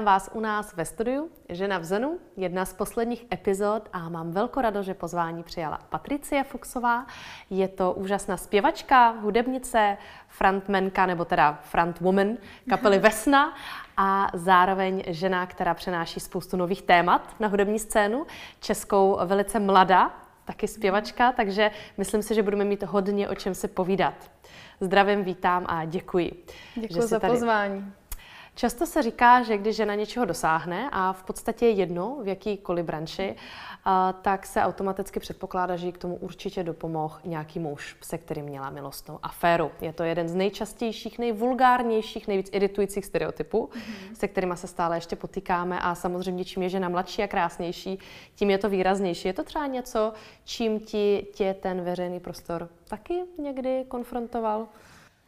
Vítám vás u nás ve studiu Žena v Zenu, jedna z posledních epizod a mám velkou radost, že pozvání přijala Patricie Fuxová. Je to úžasná zpěvačka, hudebnice, frontmenka nebo teda frontwoman kapely Vesna a zároveň žena, která přenáší spoustu nových témat na hudební scénu, českou velice mladá, taky zpěvačka, takže myslím si, že budeme mít hodně o čem se povídat. Zdravím, vítám a děkuji. Děkuji za tady... pozvání. Často se říká, že když žena něčeho dosáhne a v podstatě je jedno v jakýkoliv branži, tak se automaticky předpokládá, že jí k tomu určitě dopomohl nějaký muž, se kterým měla milostnou aféru. Je to jeden z nejčastějších, nejvulgárnějších, nejvíc iritujících stereotypů, mm-hmm. se kterými se stále ještě potýkáme a samozřejmě čím je žena mladší a krásnější, tím je to výraznější. Je to třeba něco, čím ti tě ten veřejný prostor taky někdy konfrontoval?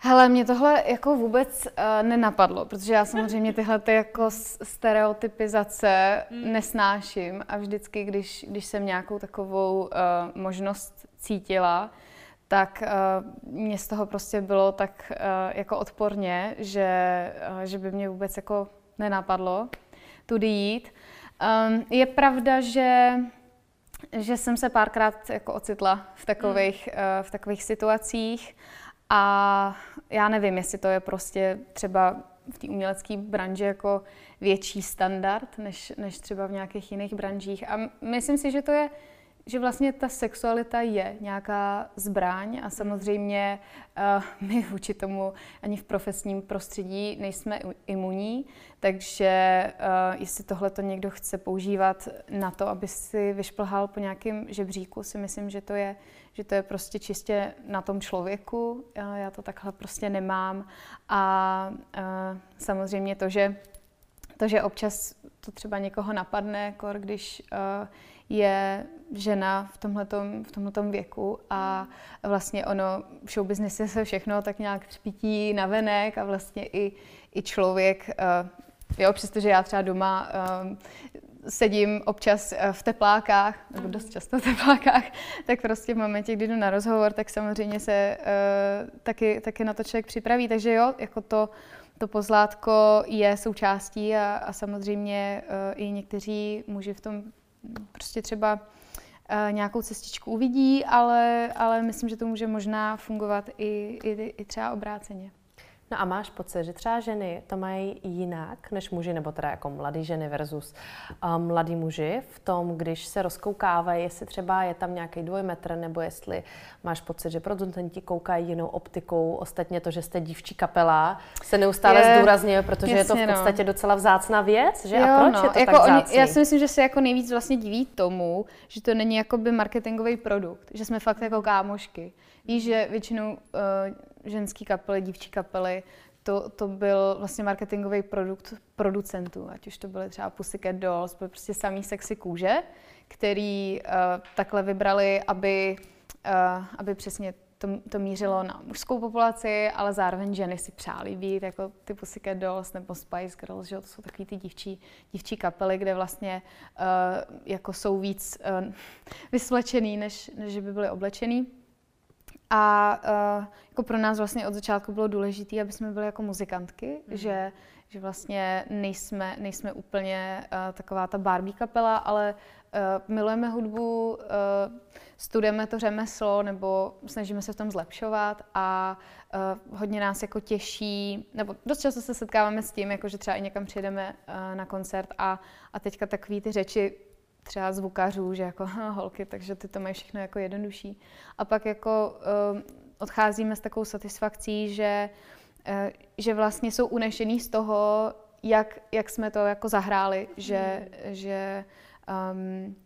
Hele, mě tohle jako vůbec uh, nenapadlo, protože já samozřejmě tyhle ty jako stereotypizace mm. nesnáším a vždycky, když, když jsem nějakou takovou uh, možnost cítila, tak uh, mě z toho prostě bylo tak uh, jako odporně, že, uh, že by mě vůbec jako nenapadlo tudy jít. Um, je pravda, že že jsem se párkrát jako ocitla v takových, mm. uh, v takových situacích a já nevím, jestli to je prostě třeba v té umělecké branži jako větší standard než, než třeba v nějakých jiných branžích. A myslím si, že to je, že vlastně ta sexualita je nějaká zbraň a samozřejmě uh, my vůči tomu ani v profesním prostředí nejsme imunní, takže uh, jestli tohle to někdo chce používat na to, aby si vyšplhal po nějakém žebříku, si myslím, že to je že to je prostě čistě na tom člověku. Já to takhle prostě nemám. A samozřejmě to, že, to, že občas to třeba někoho napadne, kor, když je žena v tomhletom, v tomhletom věku a vlastně ono v showbiznise se všechno tak nějak třpítí na venek a vlastně i, i člověk, jo, přestože já třeba doma sedím občas eh, v teplákách, nebo dost často v teplákách, tak prostě v momentě, kdy jdu na rozhovor, tak samozřejmě se uh, taky, taky na to člověk připraví. Takže jo, jako to, to pozlátko je součástí a, a samozřejmě uh, i někteří muži v tom prostě třeba uh, nějakou cestičku uvidí, ale, ale myslím, že to může možná fungovat i, i, i třeba obráceně. No a máš pocit, že třeba ženy to mají jinak než muži, nebo teda jako mladý ženy versus um, mladí muži v tom, když se rozkoukávají, jestli třeba je tam nějaký dvojmetr, nebo jestli máš pocit, že producenti koukají jinou optikou. Ostatně to, že jste dívčí kapela, se neustále je, zdůrazňuje, protože jasně, je to v no. podstatě no. docela vzácná věc, že? Jo, a proč no, je to jako tak vzácný? oni, Já si myslím, že se jako nejvíc vlastně diví tomu, že to není jakoby marketingový produkt, že jsme fakt jako kámošky. Víš, že většinou uh, ženský kapely, dívčí kapely, to, to byl vlastně marketingový produkt producentů, ať už to byly třeba Pussycat Dolls, byly prostě samý sexy kůže, který uh, takhle vybrali, aby, uh, aby přesně to, to mířilo na mužskou populaci, ale zároveň ženy si přáli být, jako ty Pussycat Dolls nebo Spice Girls, že to jsou takový ty dívčí, dívčí kapely, kde vlastně uh, jako jsou víc uh, vysvlečený, než, než by byly oblečený. A uh, jako pro nás vlastně od začátku bylo důležité, aby jsme byli jako muzikantky, mm. že, že vlastně nejsme, nejsme úplně uh, taková ta Barbie kapela, ale uh, milujeme hudbu, uh, studujeme to řemeslo nebo snažíme se v tom zlepšovat a uh, hodně nás jako těší, nebo dost často se setkáváme s tím, jako že třeba i někam přijedeme uh, na koncert a, a teďka takový ty řeči třeba zvukařů, že jako holky, takže ty to mají všechno jako jednodušší. A pak jako uh, odcházíme s takovou satisfakcí, že, uh, že vlastně jsou unešený z toho, jak, jak jsme to jako zahráli, že, mm. že um,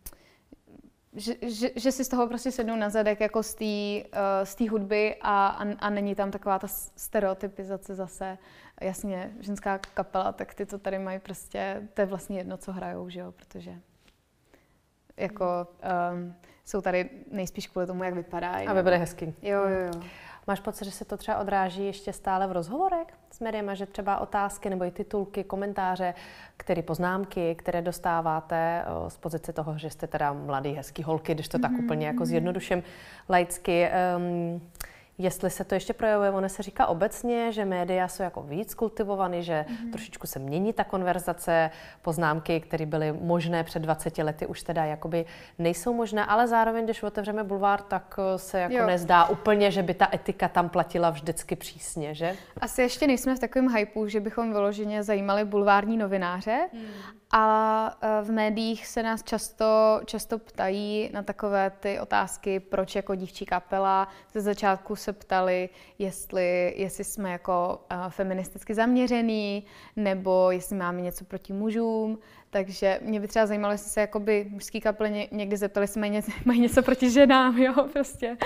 že, že, že si z toho prostě sednou na zadek jako z té uh, z hudby a, a, a není tam taková ta stereotypizace zase. Jasně, ženská kapela, tak ty, co tady mají prostě, to je vlastně jedno, co hrajou, že jo, protože jako um, jsou tady nejspíš kvůli tomu, jak vypadají. Aby byly hezky. Jo, jo, jo. Máš pocit, že se to třeba odráží ještě stále v rozhovorech s médiama, že třeba otázky nebo i titulky, komentáře, které poznámky, které dostáváte z pozice toho, že jste teda mladý, hezký holky, když to mm-hmm. tak úplně jako mhm. zjednoduším laicky, um, jestli se to ještě projevuje, ono se říká obecně, že média jsou jako víc kultivovaný, že mm-hmm. trošičku se mění ta konverzace, poznámky, které byly možné před 20 lety, už teda jakoby nejsou možné, ale zároveň, když otevřeme bulvár, tak eh, se jako jo. nezdá úplně, že by ta etika tam platila vždycky přísně, že? Asi ještě nejsme v takovém hypeu, že bychom vyloženě zajímali bulvární novináře, hmm. a eh, v médiích se nás často, často ptají na takové ty otázky, proč jako dívčí kapela. Ze začátku se ptali, jestli, jestli jsme jako uh, feministicky zaměřený, nebo jestli máme něco proti mužům. Takže mě by třeba zajímalo, jestli se jakoby mužský kapely někdy zeptali, jestli mají něco, mají něco proti ženám, jo, prostě.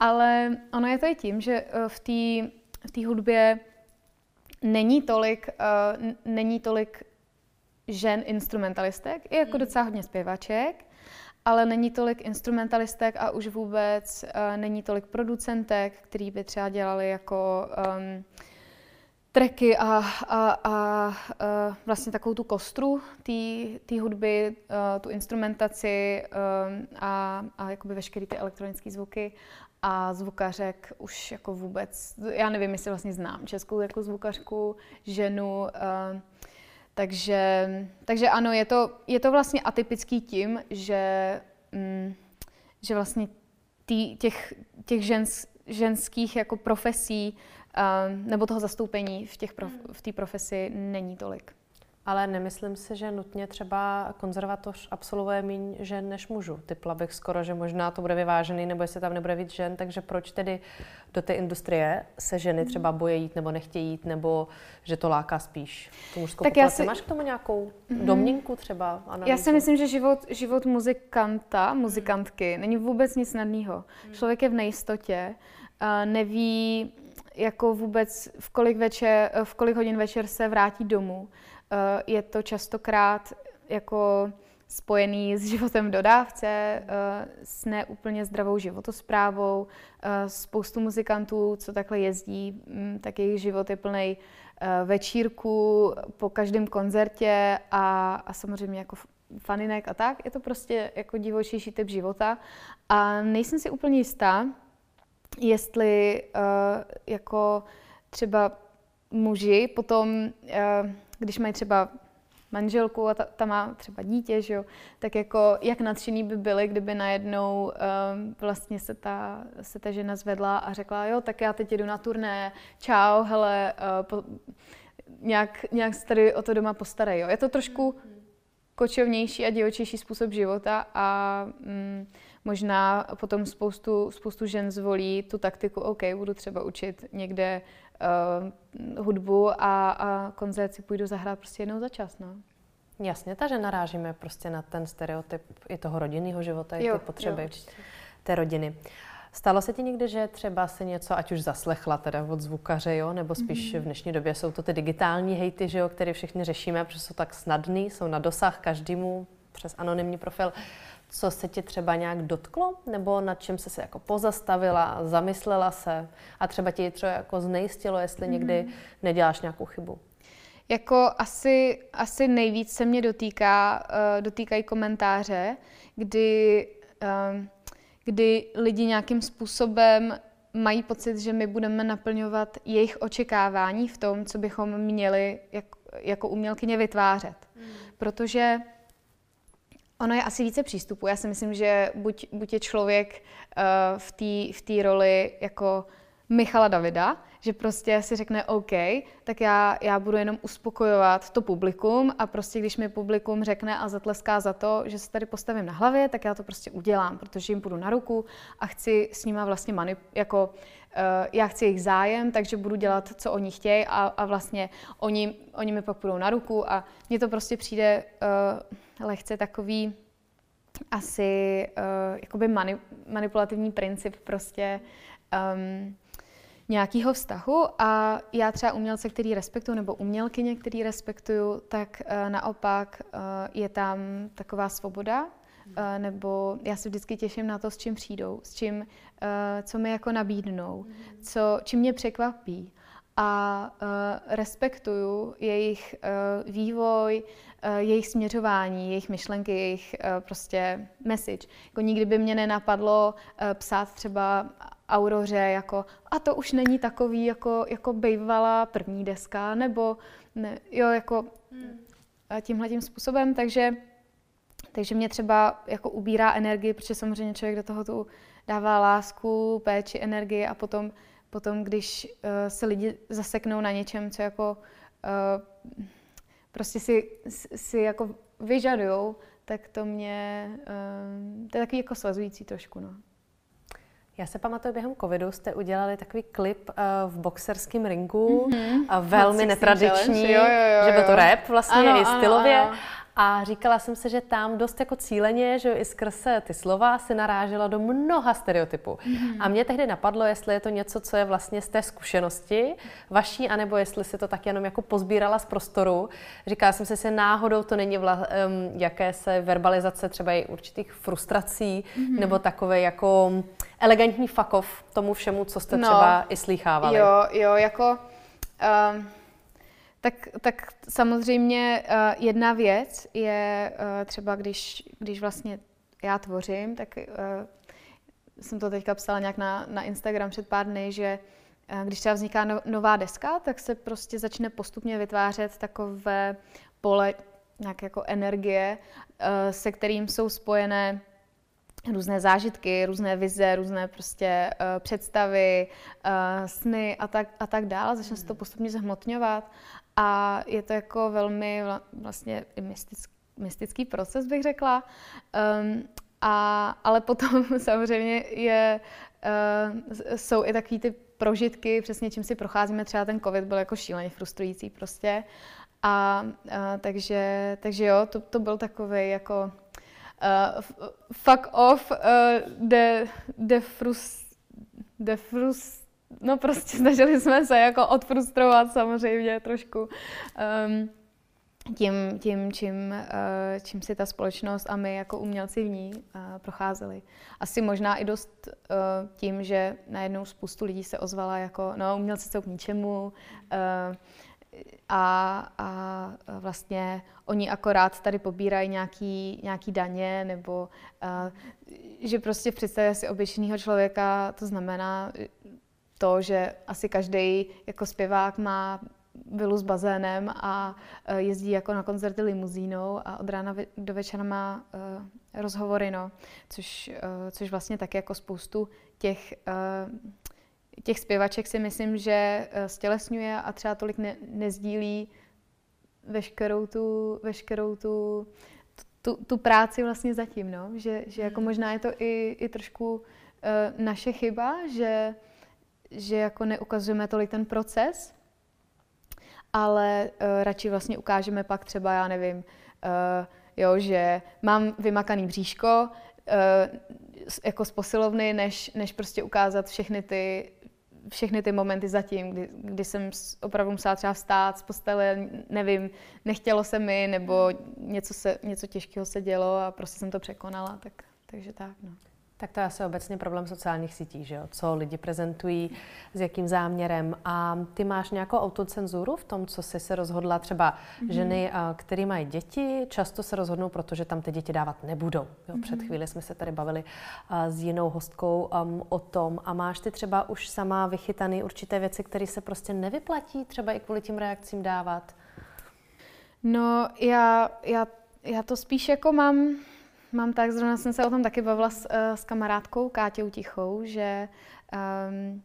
Ale ono je to i tím, že uh, v té v hudbě není tolik, uh, není tolik žen instrumentalistek, je jako hmm. docela hodně zpěvaček, ale není tolik instrumentalistek a už vůbec uh, není tolik producentek, který by třeba dělali jako um, tracky a, a, a uh, vlastně takovou tu kostru té hudby, uh, tu instrumentaci um, a, a jakoby veškeré ty elektronické zvuky a zvukařek už jako vůbec, já nevím, jestli vlastně znám českou jako zvukařku, ženu, uh, takže, takže ano, je to, je to vlastně atypický tím, že, mm, že vlastně tý, těch, těch žens, ženských jako profesí uh, nebo toho zastoupení v té prof, v profesi není tolik. Ale nemyslím si, že nutně třeba konzervatoř absolvuje méně žen než mužů. Typla bych skoro, že možná to bude vyvážený, nebo jestli tam nebude víc žen, takže proč tedy do té industrie se ženy třeba boje jít nebo nechtějí jít, nebo že to láká spíš tu mužskou tak populaci. Si... Máš k tomu nějakou mm-hmm. domněnku třeba? Analýzu? Já si myslím, že život, život muzikanta, muzikantky, mm. není vůbec nic snadného. Mm. Člověk je v nejistotě, neví jako vůbec v kolik, večer, v kolik hodin večer se vrátí domů. Eh, je to častokrát jako spojený s životem dodávce, eh, s neúplně zdravou životosprávou. Eh, spoustu muzikantů, co takhle jezdí, mm, tak jejich život je plný večírku po každém koncertě a, a samozřejmě jako faninek a tak. Je to prostě jako divočejší typ života a nejsem si úplně jistá, jestli jako třeba muži potom uh, když mají třeba manželku a ta, ta má třeba dítě, že jo, tak jako jak nadšený by byli, kdyby najednou um, vlastně se ta, se ta žena zvedla a řekla, jo, tak já teď jdu na turné, čau, hele, uh, po, nějak, nějak se tady o to doma postarej, jo. Je to trošku kočovnější a divočejší způsob života a mm, možná potom spoustu, spoustu žen zvolí tu taktiku, OK, budu třeba učit někde uh, hudbu a, a koncert si půjdu zahrát prostě jednou za čas. No. Jasně, takže narážíme prostě na ten stereotyp i toho rodinného života, i ty potřeby jo, té rodiny. Stalo se ti někdy, že třeba si něco, ať už zaslechla teda od zvukaře, jo, nebo spíš mm-hmm. v dnešní době jsou to ty digitální hejty, že jo, které všichni řešíme, protože jsou tak snadný, jsou na dosah každému přes anonymní profil co se tě třeba nějak dotklo, nebo nad čím se se jako pozastavila, zamyslela se a třeba ti třeba jako znejistilo, jestli mm-hmm. někdy neděláš nějakou chybu? Jako asi, asi nejvíc se mě dotýká, uh, dotýkají komentáře, kdy, uh, kdy lidi nějakým způsobem mají pocit, že my budeme naplňovat jejich očekávání v tom, co bychom měli jako, jako umělkyně vytvářet. Mm. Protože Ono je asi více přístupů. Já si myslím, že buď, buď je člověk uh, v té v roli jako Michala Davida, že prostě si řekne OK, tak já, já budu jenom uspokojovat to publikum a prostě když mi publikum řekne a zatleská za to, že se tady postavím na hlavě, tak já to prostě udělám, protože jim půjdu na ruku a chci s nima vlastně manip, jako já chci jejich zájem, takže budu dělat, co oni chtějí a, a vlastně oni, oni mi pak půjdou na ruku a mně to prostě přijde uh, lehce takový asi uh, jakoby mani- manipulativní princip prostě um, nějakého vztahu. A já třeba umělce, který respektuju, nebo umělkyně, který respektuju, tak uh, naopak uh, je tam taková svoboda, uh, nebo já se vždycky těším na to, s čím přijdou, s čím, uh, co mi jako nabídnou, co, čím mě překvapí a uh, respektuju jejich uh, vývoj, uh, jejich směřování, jejich myšlenky, jejich uh, prostě message. Jako nikdy by mě nenapadlo uh, psát třeba auroře, jako a to už není takový, jako, jako bejvala první deska, nebo ne, jo, jako hmm. tímhle tím způsobem, takže takže mě třeba jako ubírá energii, protože samozřejmě člověk do toho tu dává lásku, péči, energii a potom, potom když uh, se lidi zaseknou na něčem, co jako uh, prostě si, si jako vyžadujou, tak to mě, uh, to je takový jako svazující trošku, no. Já se pamatuju, během covidu jste udělali takový klip uh, v boxerském ringu, mm-hmm. uh, velmi netradiční, jo, jo, jo, že byl to rap vlastně ano, i stylově. Ano, ano. A říkala jsem si, že tam dost jako cíleně, že i skrz ty slova si narážela do mnoha stereotypů. Mm-hmm. A mě tehdy napadlo, jestli je to něco, co je vlastně z té zkušenosti vaší, anebo jestli si to tak jenom jako pozbírala z prostoru. Říkala jsem si, že náhodou to není vla, um, jaké se verbalizace třeba i určitých frustrací, mm-hmm. nebo takové jako elegantní fakov tomu všemu, co jste no, třeba i slýchávali. Jo, jo, jako... Um tak, tak samozřejmě uh, jedna věc je uh, třeba, když, když vlastně já tvořím, tak uh, jsem to teďka psala nějak na, na Instagram před pár dny, že uh, když třeba vzniká no, nová deska, tak se prostě začne postupně vytvářet takové pole nějak jako energie, uh, se kterým jsou spojené různé zážitky, různé vize, různé prostě uh, představy, uh, sny a tak, a tak dále. Začne se to postupně zhmotňovat a je to jako velmi vlastně mystický, mystický proces, bych řekla. Um, a, ale potom samozřejmě je, uh, jsou i takový ty prožitky, přesně čím si procházíme, třeba ten covid byl jako šíleně frustrující prostě. A, uh, takže, takže jo, to, to byl takový jako uh, fuck off, uh, de, defrus, defrus, no prostě snažili jsme se jako odfrustrovat samozřejmě trošku um, tím, tím čím, uh, čím si ta společnost a my jako umělci v ní uh, procházeli. Asi možná i dost uh, tím, že najednou spoustu lidí se ozvala jako, no umělci jsou k ničemu, uh, a, a vlastně oni akorát tady pobírají nějaký, nějaký daně, nebo uh, že prostě v představě si obyčejného člověka to znamená, to, že asi každý jako zpěvák má vilu s bazénem a e, jezdí jako na koncerty limuzínou a od rána do večera má uh, rozhovory, no, což, uh, což vlastně taky jako spoustu těch, uh, těch zpěvaček si myslím, že stělesňuje a třeba tolik ne, nezdílí veškerou tu, veškerou tu, tu, tu práci vlastně zatím, no, že, že jako hmm. možná je to i, i trošku naše chyba, že že jako neukazujeme tolik ten proces, ale uh, radši vlastně ukážeme pak třeba, já nevím, uh, jo, že mám vymakaný bříško uh, jako z posilovny, než, než prostě ukázat všechny ty všechny ty momenty zatím, kdy, kdy jsem opravdu musela třeba vstát z postele, nevím, nechtělo se mi, nebo něco, se, něco těžkého se dělo a prostě jsem to překonala, tak, takže tak, no. Tak to je asi obecně problém sociálních sítí, že jo? Co lidi prezentují, s jakým záměrem. A ty máš nějakou autocenzuru v tom, co jsi se rozhodla? Třeba mm-hmm. ženy, které mají děti, často se rozhodnou, protože tam ty děti dávat nebudou. Jo? Před mm-hmm. chvíli jsme se tady bavili s jinou hostkou um, o tom. A máš ty třeba už sama vychytané určité věci, které se prostě nevyplatí třeba i kvůli tím reakcím dávat? No, já, já, já to spíš jako mám Mám tak, zrovna jsem se o tom taky bavila s, eh, s kamarádkou Kátěou Tichou, že um,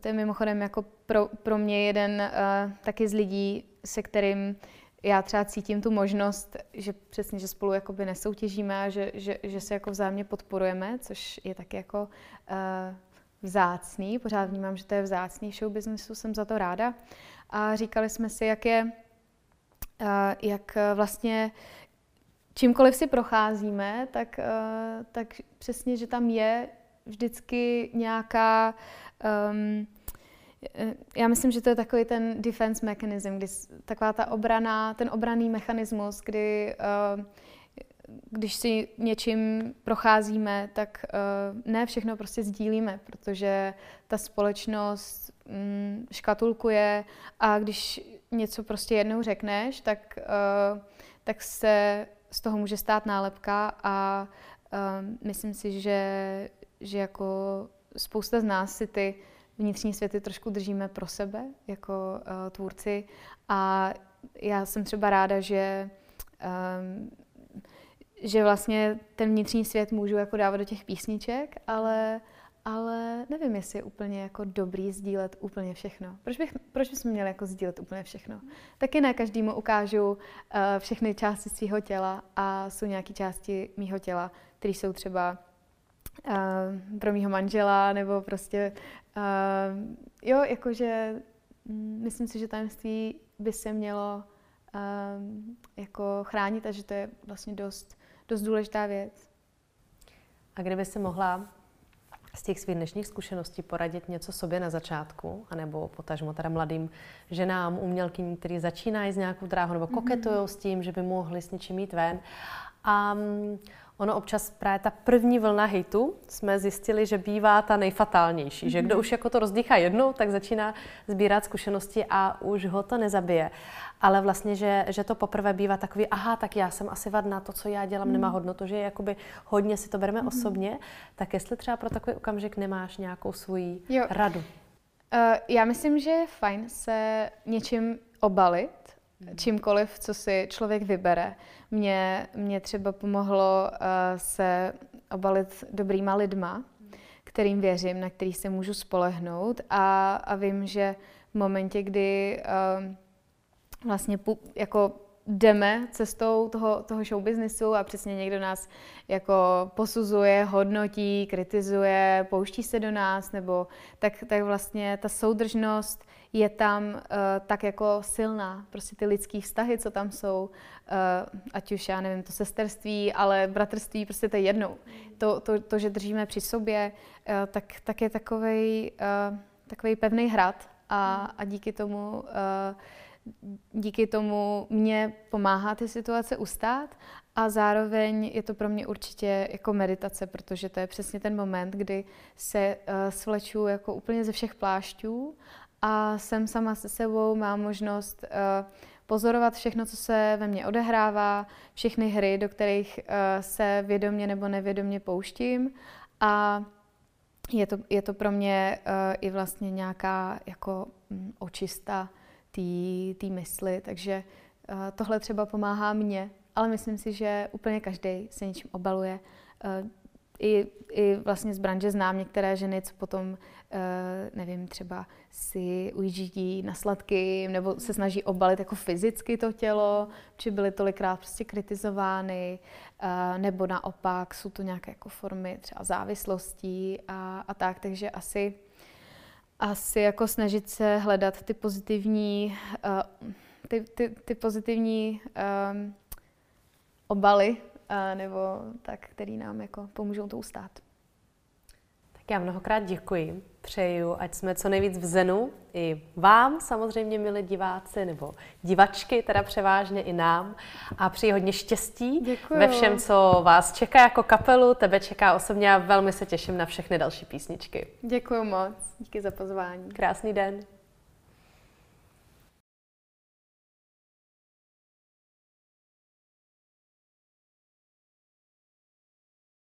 to je mimochodem jako pro, pro mě jeden uh, taky z lidí, se kterým já třeba cítím tu možnost, že přesně, že spolu jakoby nesoutěžíme a že, že, že se jako vzájemně podporujeme, což je taky jako uh, vzácný, pořád vnímám, že to je vzácný show businessu, jsem za to ráda. A říkali jsme si, jak je, uh, jak vlastně čímkoliv si procházíme, tak, uh, tak přesně, že tam je vždycky nějaká um, já myslím, že to je takový ten defense mechanism, kdy taková ta obrana, ten obraný mechanismus, kdy uh, když si něčím procházíme, tak uh, ne všechno prostě sdílíme, protože ta společnost um, škatulkuje a když něco prostě jednou řekneš, tak, uh, tak se z toho může stát nálepka a um, myslím si, že, že jako spousta z nás si ty vnitřní světy trošku držíme pro sebe jako uh, tvůrci. A já jsem třeba ráda, že um, že vlastně ten vnitřní svět můžu jako dávat do těch písniček, ale ale nevím, jestli je úplně jako dobrý sdílet úplně všechno. Proč, bych, proč bychom měli jako sdílet úplně všechno? Taky ne každému ukážu uh, všechny části svého těla a jsou nějaké části mého těla, které jsou třeba uh, pro mýho manžela nebo prostě uh, jo, jakože um, myslím si, že tajemství by se mělo uh, jako chránit a že to je vlastně dost, dost důležitá věc. A kdyby se mohla z těch svých dnešních zkušeností poradit něco sobě na začátku, anebo potažmo teda mladým ženám, umělkyním, který začínají s nějakou dráhou nebo koketují mm-hmm. s tím, že by mohli s něčím jít ven. A um, ono občas právě ta první vlna hejtu jsme zjistili, že bývá ta nejfatálnější, mm-hmm. že kdo mhm. už jako to rozdýchá jednou, tak začíná sbírat zkušenosti a už ho to nezabije ale vlastně, že, že to poprvé bývá takový, aha, tak já jsem asi vadná, to, co já dělám, mm. nemá hodnotu, že jakoby hodně si to bereme mm. osobně, tak jestli třeba pro takový okamžik nemáš nějakou svoji jo. radu? Uh, já myslím, že je fajn se něčím obalit. Čímkoliv, co si člověk vybere. Mně, mě třeba pomohlo uh, se obalit dobrýma lidma, kterým věřím, na který se můžu spolehnout a, a vím, že v momentě, kdy uh, vlastně jako jdeme cestou toho, toho show businessu a přesně někdo nás jako posuzuje, hodnotí, kritizuje, pouští se do nás, nebo tak, tak vlastně ta soudržnost je tam uh, tak jako silná. Prostě ty lidský vztahy, co tam jsou, uh, ať už já nevím, to sesterství, ale bratrství, prostě to je jednou. To, to, to že držíme při sobě, uh, tak, tak je takový uh, pevný hrad a, a díky tomu uh, díky tomu mě pomáhá ty situace ustát a zároveň je to pro mě určitě jako meditace, protože to je přesně ten moment, kdy se uh, svleču jako úplně ze všech plášťů a jsem sama se sebou, mám možnost uh, pozorovat všechno, co se ve mně odehrává, všechny hry, do kterých uh, se vědomě nebo nevědomě pouštím a je to, je to pro mě uh, i vlastně nějaká jako um, očista té mysli, takže uh, tohle třeba pomáhá mně, ale myslím si, že úplně každý se něčím obaluje. Uh, i, I vlastně z branže znám některé ženy, co potom, uh, nevím, třeba si ujíždí na sladky nebo se snaží obalit jako fyzicky to tělo, či byly tolikrát prostě kritizovány, nebo naopak jsou to nějaké jako formy třeba závislostí a, a tak, takže asi asi jako snažit se hledat ty pozitivní, uh, ty, ty, ty pozitivní um, obaly, uh, nebo tak, který nám jako pomůžou to ustát. Já mnohokrát děkuji. Přeju, ať jsme co nejvíc v zenu. I vám samozřejmě, milí diváci, nebo divačky, teda převážně i nám. A přeji hodně štěstí děkuji. ve všem, co vás čeká jako kapelu, tebe čeká osobně a velmi se těším na všechny další písničky. Děkuji moc. Díky za pozvání. Krásný den.